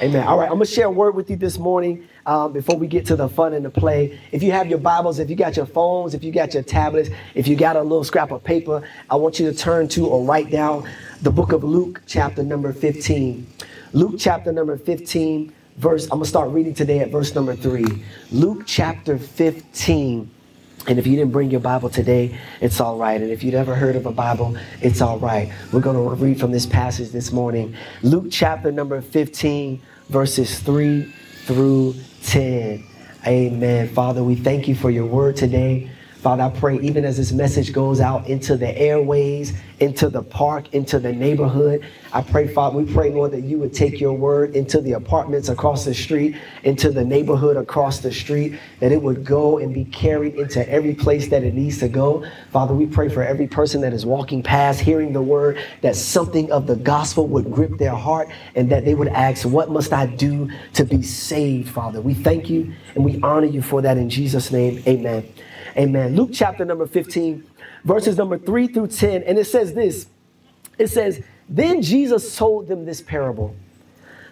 Amen. All right, I'm going to share a word with you this morning um, before we get to the fun and the play. If you have your Bibles, if you got your phones, if you got your tablets, if you got a little scrap of paper, I want you to turn to or write down the book of Luke, chapter number 15. Luke, chapter number 15, verse, I'm going to start reading today at verse number 3. Luke, chapter 15 and if you didn't bring your Bible today, it's all right. And if you'd ever heard of a Bible, it's all right. We're going to read from this passage this morning. Luke chapter number 15, verses 3 through 10. Amen. Father, we thank you for your word today. Father, I pray even as this message goes out into the airways, into the park, into the neighborhood, I pray, Father, we pray, Lord, that you would take your word into the apartments across the street, into the neighborhood across the street, that it would go and be carried into every place that it needs to go. Father, we pray for every person that is walking past, hearing the word, that something of the gospel would grip their heart and that they would ask, What must I do to be saved, Father? We thank you and we honor you for that in Jesus' name. Amen. Amen. Luke chapter number 15, verses number 3 through 10. And it says this it says, Then Jesus told them this parable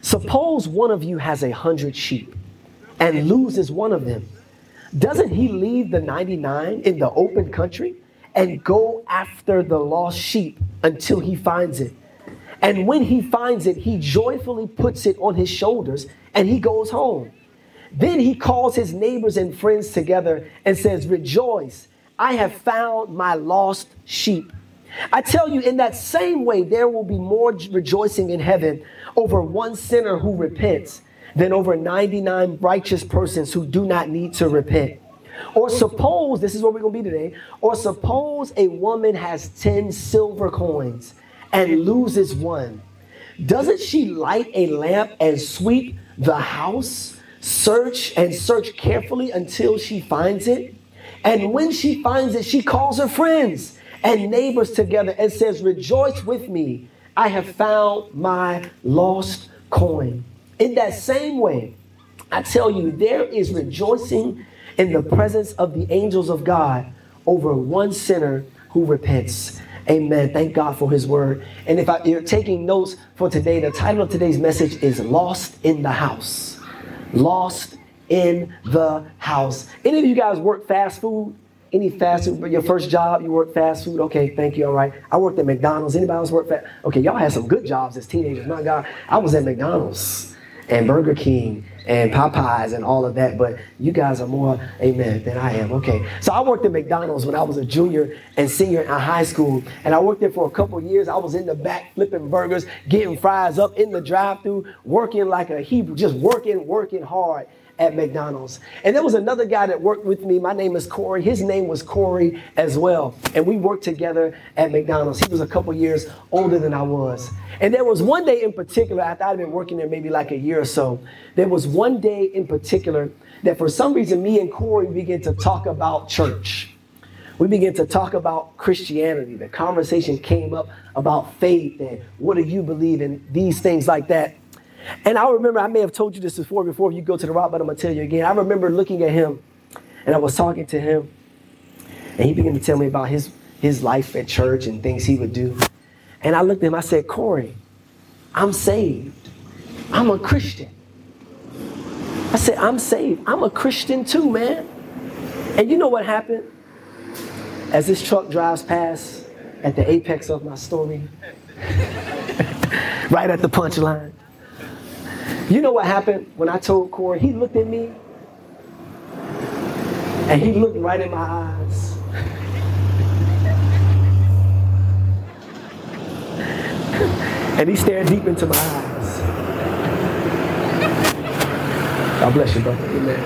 Suppose one of you has a hundred sheep and loses one of them. Doesn't he leave the 99 in the open country and go after the lost sheep until he finds it? And when he finds it, he joyfully puts it on his shoulders and he goes home. Then he calls his neighbors and friends together and says, Rejoice, I have found my lost sheep. I tell you, in that same way, there will be more rejoicing in heaven over one sinner who repents than over 99 righteous persons who do not need to repent. Or suppose, this is where we're going to be today, or suppose a woman has 10 silver coins and loses one. Doesn't she light a lamp and sweep the house? Search and search carefully until she finds it. And when she finds it, she calls her friends and neighbors together and says, Rejoice with me. I have found my lost coin. In that same way, I tell you, there is rejoicing in the presence of the angels of God over one sinner who repents. Amen. Thank God for his word. And if I, you're taking notes for today, the title of today's message is Lost in the House lost in the house. Any of you guys work fast food? Any fast food? Your first job, you work fast food? Okay, thank you. All right. I worked at McDonald's. Anybody else work fast? Okay, y'all had some good jobs as teenagers. My God, I was at McDonald's and Burger King and Popeyes and all of that, but you guys are more amen than I am. Okay. So I worked at McDonald's when I was a junior and senior in high school, and I worked there for a couple years. I was in the back flipping burgers, getting fries up in the drive-through, working like a Hebrew, just working, working hard at McDonald's. And there was another guy that worked with me. My name is Corey. His name was Corey as well. And we worked together at McDonald's. He was a couple years older than I was. And there was one day in particular, after I'd been working there maybe like a year or so, there was one day in particular that for some reason me and Corey began to talk about church. We began to talk about Christianity. The conversation came up about faith and what do you believe in, these things like that. And I remember, I may have told you this before, before you go to the rock, but I'm gonna tell you again. I remember looking at him and I was talking to him, and he began to tell me about his, his life at church and things he would do. And I looked at him, I said, Corey, I'm saved. I'm a Christian. I said, I'm saved. I'm a Christian too, man. And you know what happened? As this truck drives past at the apex of my story, right at the punchline, you know what happened when I told Corey? He looked at me and he looked right in my eyes. and he stared deep into my eyes. God bless you, brother. Amen.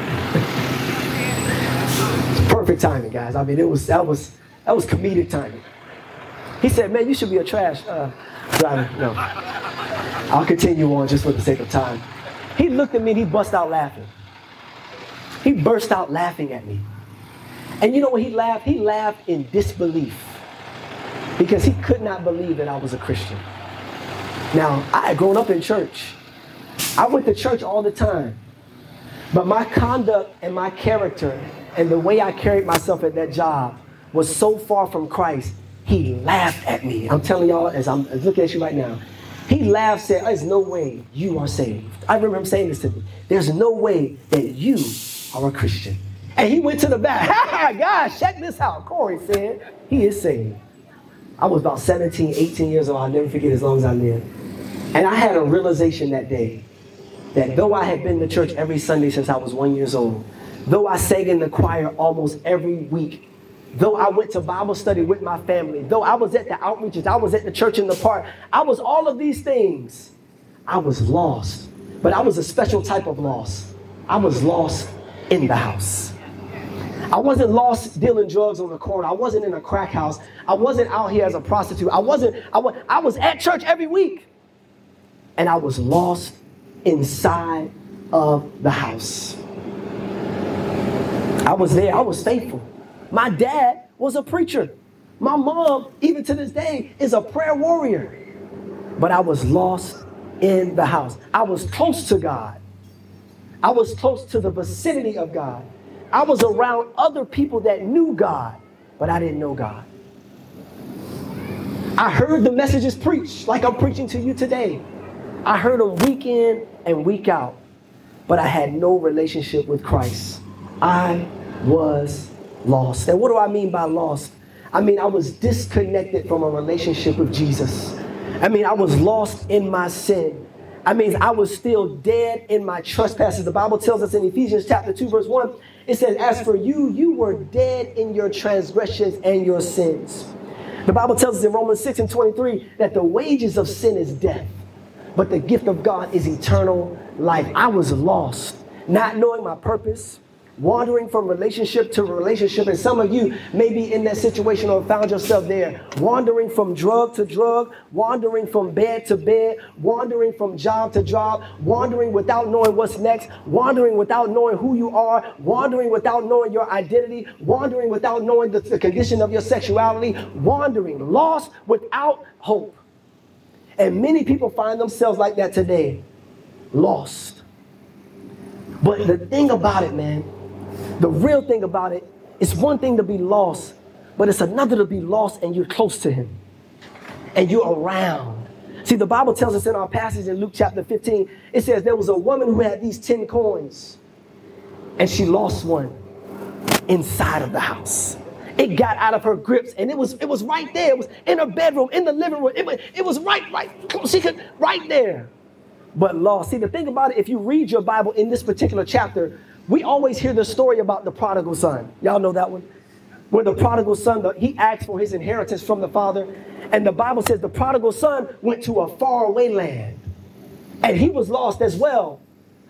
it's perfect timing, guys. I mean, it was that was that was comedic timing. He said, "Man, you should be a trash uh, driver." No. I'll continue on just for the sake of time. He looked at me and he bust out laughing. He burst out laughing at me. And you know what he laughed? He laughed in disbelief because he could not believe that I was a Christian. Now, I had grown up in church. I went to church all the time. But my conduct and my character and the way I carried myself at that job was so far from Christ, he laughed at me. I'm telling y'all, as I'm looking at you right now, He laughed, said, There's no way you are saved. I remember him saying this to me. There's no way that you are a Christian. And he went to the back. Ha God, check this out. Corey said, He is saved. I was about 17, 18 years old. I'll never forget as long as I live. And I had a realization that day that though I had been to church every Sunday since I was one years old, though I sang in the choir almost every week, though I went to Bible study with my family, though I was at the outreaches, I was at the church in the park, I was all of these things. I was lost, but I was a special type of lost. I was lost in the house. I wasn't lost dealing drugs on the corner. I wasn't in a crack house. I wasn't out here as a prostitute. I wasn't, I was, I was at church every week. And I was lost inside of the house. I was there, I was faithful. My dad was a preacher. My mom, even to this day, is a prayer warrior. But I was lost in the house. I was close to God. I was close to the vicinity of God. I was around other people that knew God, but I didn't know God. I heard the messages preached like I'm preaching to you today. I heard them week in and week out, but I had no relationship with Christ. I was lost. And what do I mean by lost? I mean, I was disconnected from a relationship with Jesus. I mean, I was lost in my sin. I mean, I was still dead in my trespasses. The Bible tells us in Ephesians chapter 2, verse 1, it says, As for you, you were dead in your transgressions and your sins. The Bible tells us in Romans 6 and 23 that the wages of sin is death, but the gift of God is eternal life. I was lost, not knowing my purpose, wandering from relationship to relationship. And some of you may be in that situation or found yourself there, wandering from drug to drug, wandering from bed to bed, wandering from job to job, wandering without knowing what's next, wandering without knowing who you are, wandering without knowing your identity, wandering without knowing the, the condition of your sexuality, wandering, lost without hope. And many people find themselves like that today, lost. But the thing about it, man, the real thing about it, it's one thing to be lost, but it's another to be lost and you're close to Him and you're around. See, the Bible tells us in our passage in Luke chapter 15, it says there was a woman who had these 10 coins and she lost one inside of the house. It got out of her grips and it was it was right there. It was in her bedroom, in the living room. It was, it was right, right, she could, right there. But lost. See, the thing about it, if you read your Bible in this particular chapter, we always hear the story about the prodigal son. Y'all know that one? Where the prodigal son, he asked for his inheritance from the father. And the Bible says the prodigal son went to a faraway land. And he was lost as well.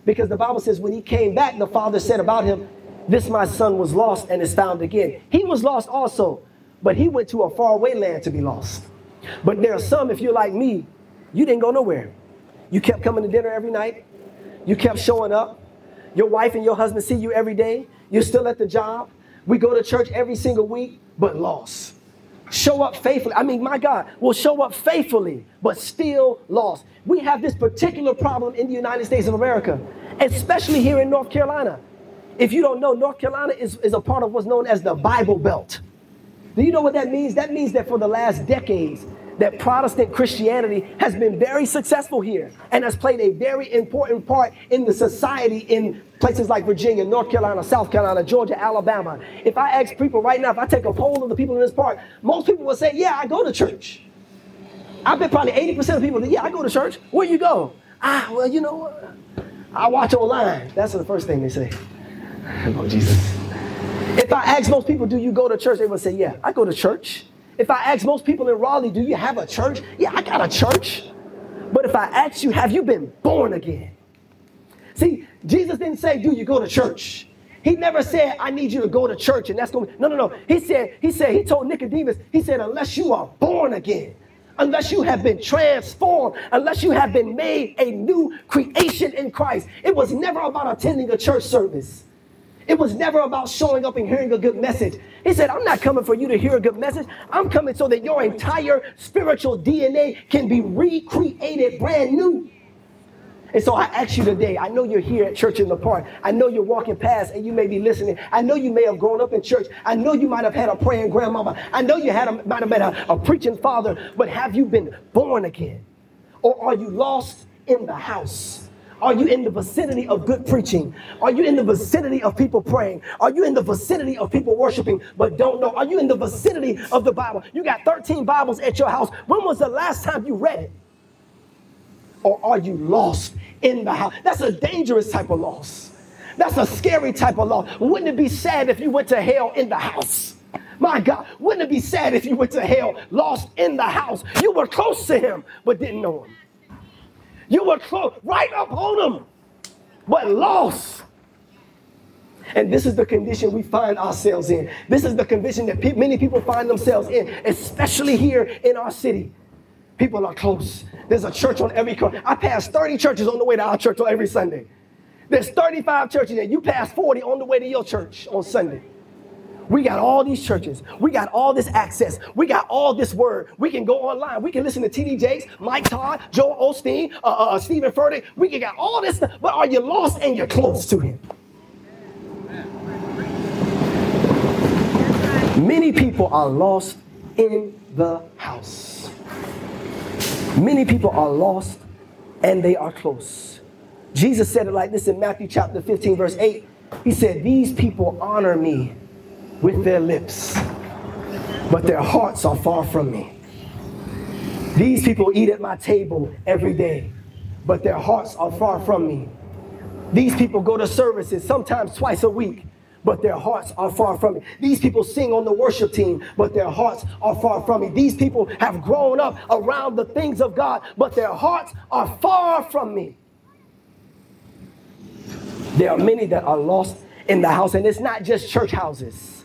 Because the Bible says when he came back, the father said about him, This my son was lost and is found again. He was lost also, but he went to a faraway land to be lost. But there are some, if you're like me, you didn't go nowhere. You kept coming to dinner every night. You kept showing up. Your wife and your husband see you every day. You're still at the job. We go to church every single week, but lost. Show up faithfully. I mean, my God, will show up faithfully, but still lost. We have this particular problem in the United States of America, especially here in North Carolina. If you don't know, North Carolina is, is a part of what's known as the Bible Belt. Do you know what that means? That means that for the last decades, that Protestant Christianity has been very successful here and has played a very important part in the society in places like Virginia, North Carolina, South Carolina, Georgia, Alabama. If I ask people right now, if I take a poll of the people in this park, most people will say, Yeah, I go to church. I bet probably 80% of people, that yeah, I go to church. Where you go? Ah, well, you know, I watch online. That's the first thing they say. Oh, Jesus. If I ask most people, do you go to church? They would say, yeah, I go to church. If I ask most people in Raleigh, do you have a church? Yeah, I got a church. But if I ask you, have you been born again? See, Jesus didn't say, do you go to church? He never said, I need you to go to church and that's going to No, no, no. He said, he said, he told Nicodemus, he said, unless you are born again, unless you have been transformed, unless you have been made a new creation in Christ. It was never about attending a church service. It was never about showing up and hearing a good message. He said, I'm not coming for you to hear a good message. I'm coming so that your entire spiritual DNA can be recreated brand new. And so I ask you today, I know you're here at Church in the Park. I know you're walking past and you may be listening. I know you may have grown up in church. I know you might have had a praying grandmama. I know you had a, might have met a, a preaching father, but have you been born again? Or are you lost in the house? Are you in the vicinity of good preaching? Are you in the vicinity of people praying? Are you in the vicinity of people worshiping but don't know? Are you in the vicinity of the Bible? You got 13 Bibles at your house. When was the last time you read it? Or are you lost in the house? That's a dangerous type of loss. That's a scary type of loss. Wouldn't it be sad if you went to hell in the house? My God, wouldn't it be sad if you went to hell lost in the house? You were close to him, but didn't know him. You were close, right up on him, but lost. And this is the condition we find ourselves in. This is the condition that pe- many people find themselves in, especially here in our city. People are close. There's a church on every corner. I pass 30 churches on the way to our church on every Sunday. There's 35 churches and you pass 40 on the way to your church on Sunday. We got all these churches. We got all this access. We got all this word. We can go online. We can listen to T.D. Jakes, Mike Todd, Joel Osteen, uh, uh, Steven Furtick. We can got all this stuff. But are you lost and you're close to Him? Many people are lost in the house. Many people are lost and they are close. Jesus said it like this in Matthew chapter 15, verse 8. He said, These people honor me with their lips, but their hearts are far from me. These people eat at my table every day, but their hearts are far from me. These people go to services sometimes twice a week, but their hearts are far from me. These people sing on the worship team, but their hearts are far from me. These people have grown up around the things of God, but their hearts are far from me. There are many that are lost in the house, and it's not just church houses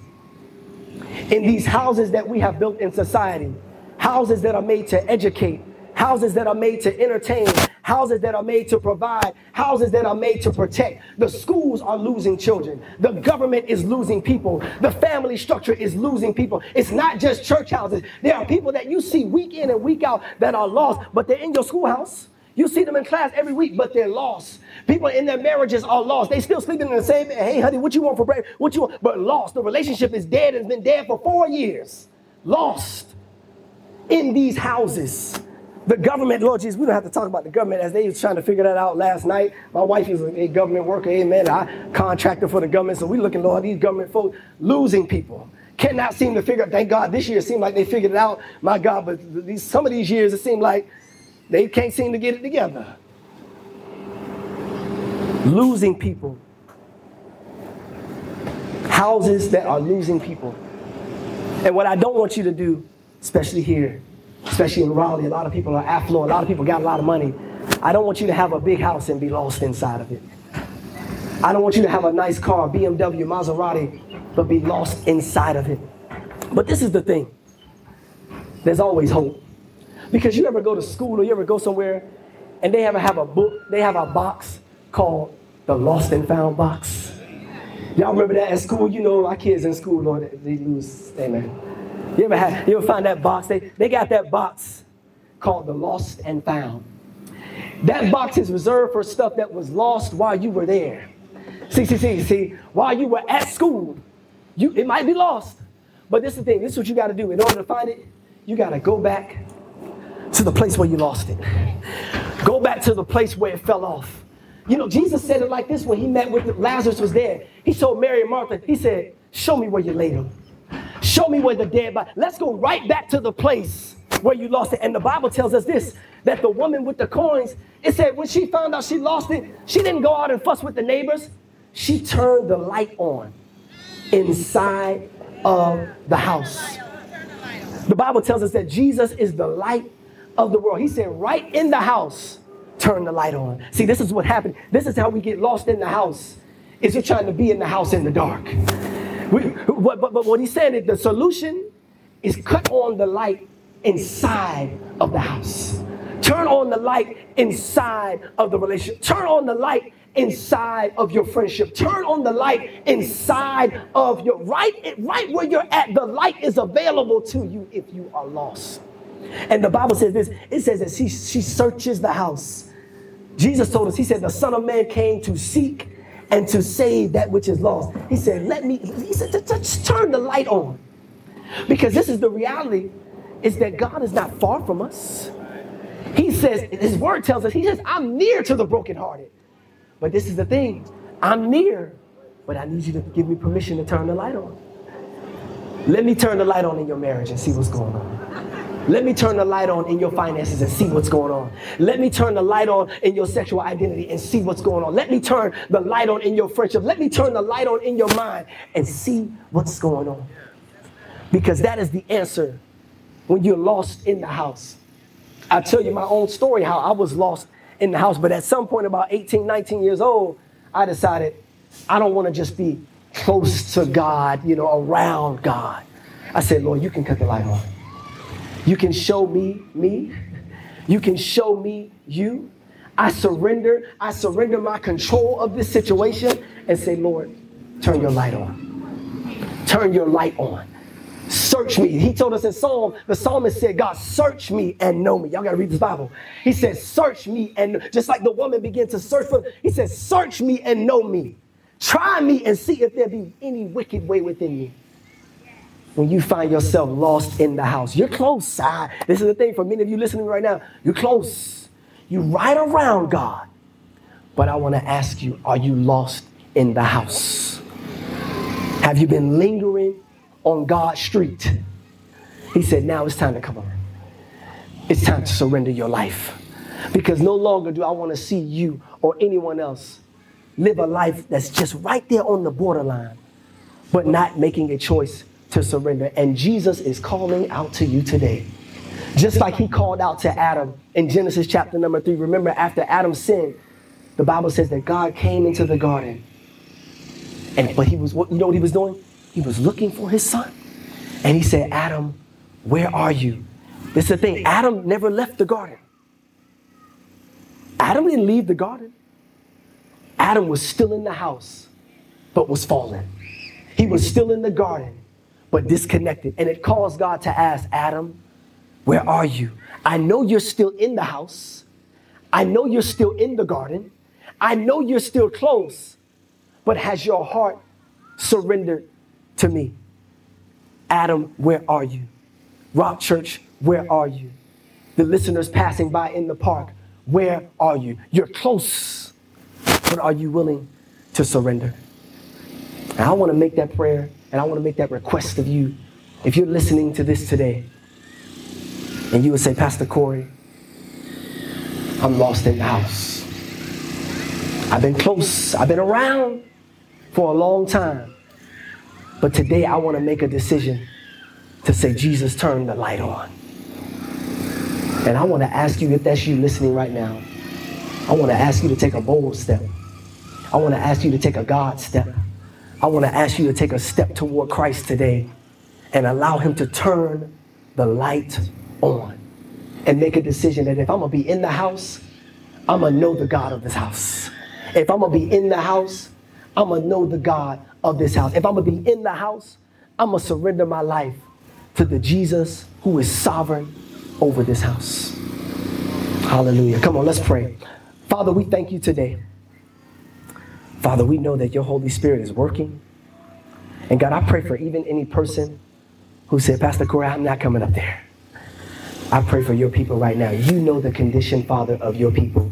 in these houses that we have built in society, houses that are made to educate, houses that are made to entertain, houses that are made to provide, houses that are made to protect. The schools are losing children. The government is losing people. The family structure is losing people. It's not just church houses. There are people that you see week in and week out that are lost, but they're in your schoolhouse. You see them in class every week, but they're lost. People in their marriages are lost. They still sleeping in the same bed. Hey, honey, what you want for breakfast? What you want? But lost. The relationship is dead and has been dead for four years. Lost in these houses. The government, Lord Jesus, we don't have to talk about the government as they was trying to figure that out last night. My wife is a government worker, amen. I contracted for the government, so we looking, Lord, these government folks losing people. Cannot seem to figure. Thank God, this year seemed like they figured it out. My God, but these, some of these years it seemed like they can't seem to get it together. Losing people. Houses that are losing people. And what I don't want you to do, especially here, especially in Raleigh, a lot of people are affluent, a lot of people got a lot of money. I don't want you to have a big house and be lost inside of it. I don't want you to have a nice car, BMW, Maserati, but be lost inside of it. But this is the thing there's always hope. Because you ever go to school or you ever go somewhere and they ever have a book, they have a box called the Lost and Found box. Y'all remember that at school? You know, our kids in school, Lord, they lose, amen. You ever, have, you ever find that box? They, they got that box called the Lost and Found. That box is reserved for stuff that was lost while you were there. See, see, see, see, while you were at school, you, it might be lost. But this is the thing, this is what you got to do. In order to find it, you got to go back to the place where you lost it. Go back to the place where it fell off. You know, Jesus said it like this when he met with Lazarus was there. He told Mary and Martha, he said, show me where you laid him. Show me where the dead body. Let's go right back to the place where you lost it. And the Bible tells us this, that the woman with the coins, it said when she found out she lost it, she didn't go out and fuss with the neighbors. She turned the light on inside of the house. The Bible tells us that Jesus is the light of the world. He said, right in the house, turn the light on. See, this is what happened. This is how we get lost in the house. Is you're trying to be in the house in the dark. We, but, but, but what he's saying is the solution is cut on the light inside of the house. Turn on the light inside of the relationship. Turn on the light inside of your friendship. Turn on the light inside of your right, right where you're at. The light is available to you if you are lost. And the Bible says this it says that she, she searches the house. Jesus told us, He said, the Son of Man came to seek and to save that which is lost. He said, Let me, He said, just turn the light on. Because this is the reality is that God is not far from us. He says, his word tells us, he says, I'm near to the brokenhearted. But this is the thing I'm near, but I need you to give me permission to turn the light on. Let me turn the light on in your marriage and see what's going on. Let me turn the light on in your finances and see what's going on. Let me turn the light on in your sexual identity and see what's going on. Let me turn the light on in your friendship. Let me turn the light on in your mind and see what's going on. Because that is the answer when you're lost in the house. I tell you my own story how I was lost in the house, but at some point, about 18, 19 years old, I decided I don't want to just be close to God, you know, around God. I said, Lord, you can cut the light on. You can show me me. You can show me you. I surrender. I surrender my control of this situation and say, Lord, turn your light on. Turn your light on. Search me. He told us in Psalm, the psalmist said, God, search me and know me. Y'all gotta read this Bible. He said, search me and just like the woman began to search for, he said, search me and know me. Try me and see if there be any wicked way within you. When you find yourself lost in the house, you're close. Ah, this is the thing for many of you listening right now. You're close. You're right around God. But I want to ask you, are you lost in the house? Have you been lingering on God's street? He said, now it's time to come on. It's time to surrender your life. Because no longer do I want to see you or anyone else live a life that's just right there on the borderline, but not making a choice to surrender. And Jesus is calling out to you today. Just like he called out to Adam in Genesis chapter number three. Remember, after Adam sinned, the Bible says that God came into the garden. And but he was what you know what he was doing? He was looking for his son. And he said, Adam, where are you? This is the thing. Adam never left the garden. Adam didn't leave the garden. Adam was still in the house, but was fallen. He was still in the garden, but disconnected. And it caused God to ask Adam, Where are you? I know you're still in the house. I know you're still in the garden. I know you're still close, but has your heart surrendered to me? Adam, where are you? Rock Church, where are you? The listeners passing by in the park, where are you? You're close but are you willing to surrender? And I want to make that prayer and I want to make that request of you. If you're listening to this today and you would say, Pastor Corey, I'm lost in the house. I've been close, I've been around for a long time. But today I want to make a decision to say, Jesus, turn the light on. And I want to ask you if that's you listening right now. I want to ask you to take a bold step. I want to ask you to take a God step. I want to ask you to take a step toward Christ today and allow Him to turn the light on and make a decision that if I'm going to be in the house, I'm going to know the God of this house. If I'm going to be in the house, I'm going to know the God of this house. If I'm going to be in the house, I'm going to surrender my life to the Jesus who is sovereign over this house. Hallelujah. Come on, let's pray. Father, we thank you today. Father, we know that your Holy Spirit is working. And God, I pray for even any person who said, Pastor Corey, I'm not coming up there. I pray for your people right now. You know the condition, Father, of your people.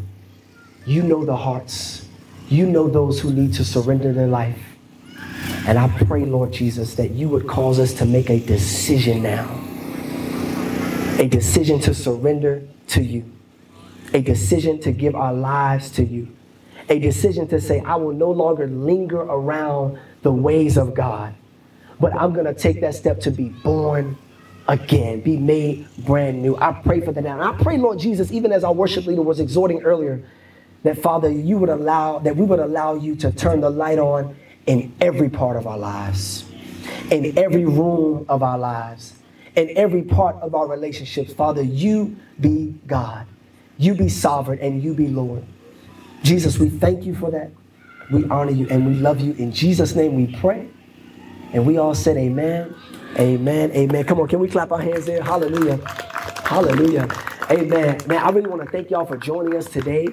You know the hearts. You know those who need to surrender their life. And I pray, Lord Jesus, that you would cause us to make a decision now. A decision to surrender to you a decision to give our lives to you, a decision to say, I will no longer linger around the ways of God, but I'm going to take that step to be born again, be made brand new. I pray for that now. And I pray, Lord Jesus, even as our worship leader was exhorting earlier, that Father, you would allow, that we would allow you to turn the light on in every part of our lives, in every room of our lives, in every part of our relationships. Father, you be God. You be sovereign and you be Lord. Jesus, we thank you for that. We honor you and we love you. In Jesus' name we pray. And we all said amen, amen, amen. Come on, can we clap our hands there? Hallelujah. Hallelujah. Amen. Man, I really want to thank y'all for joining us today.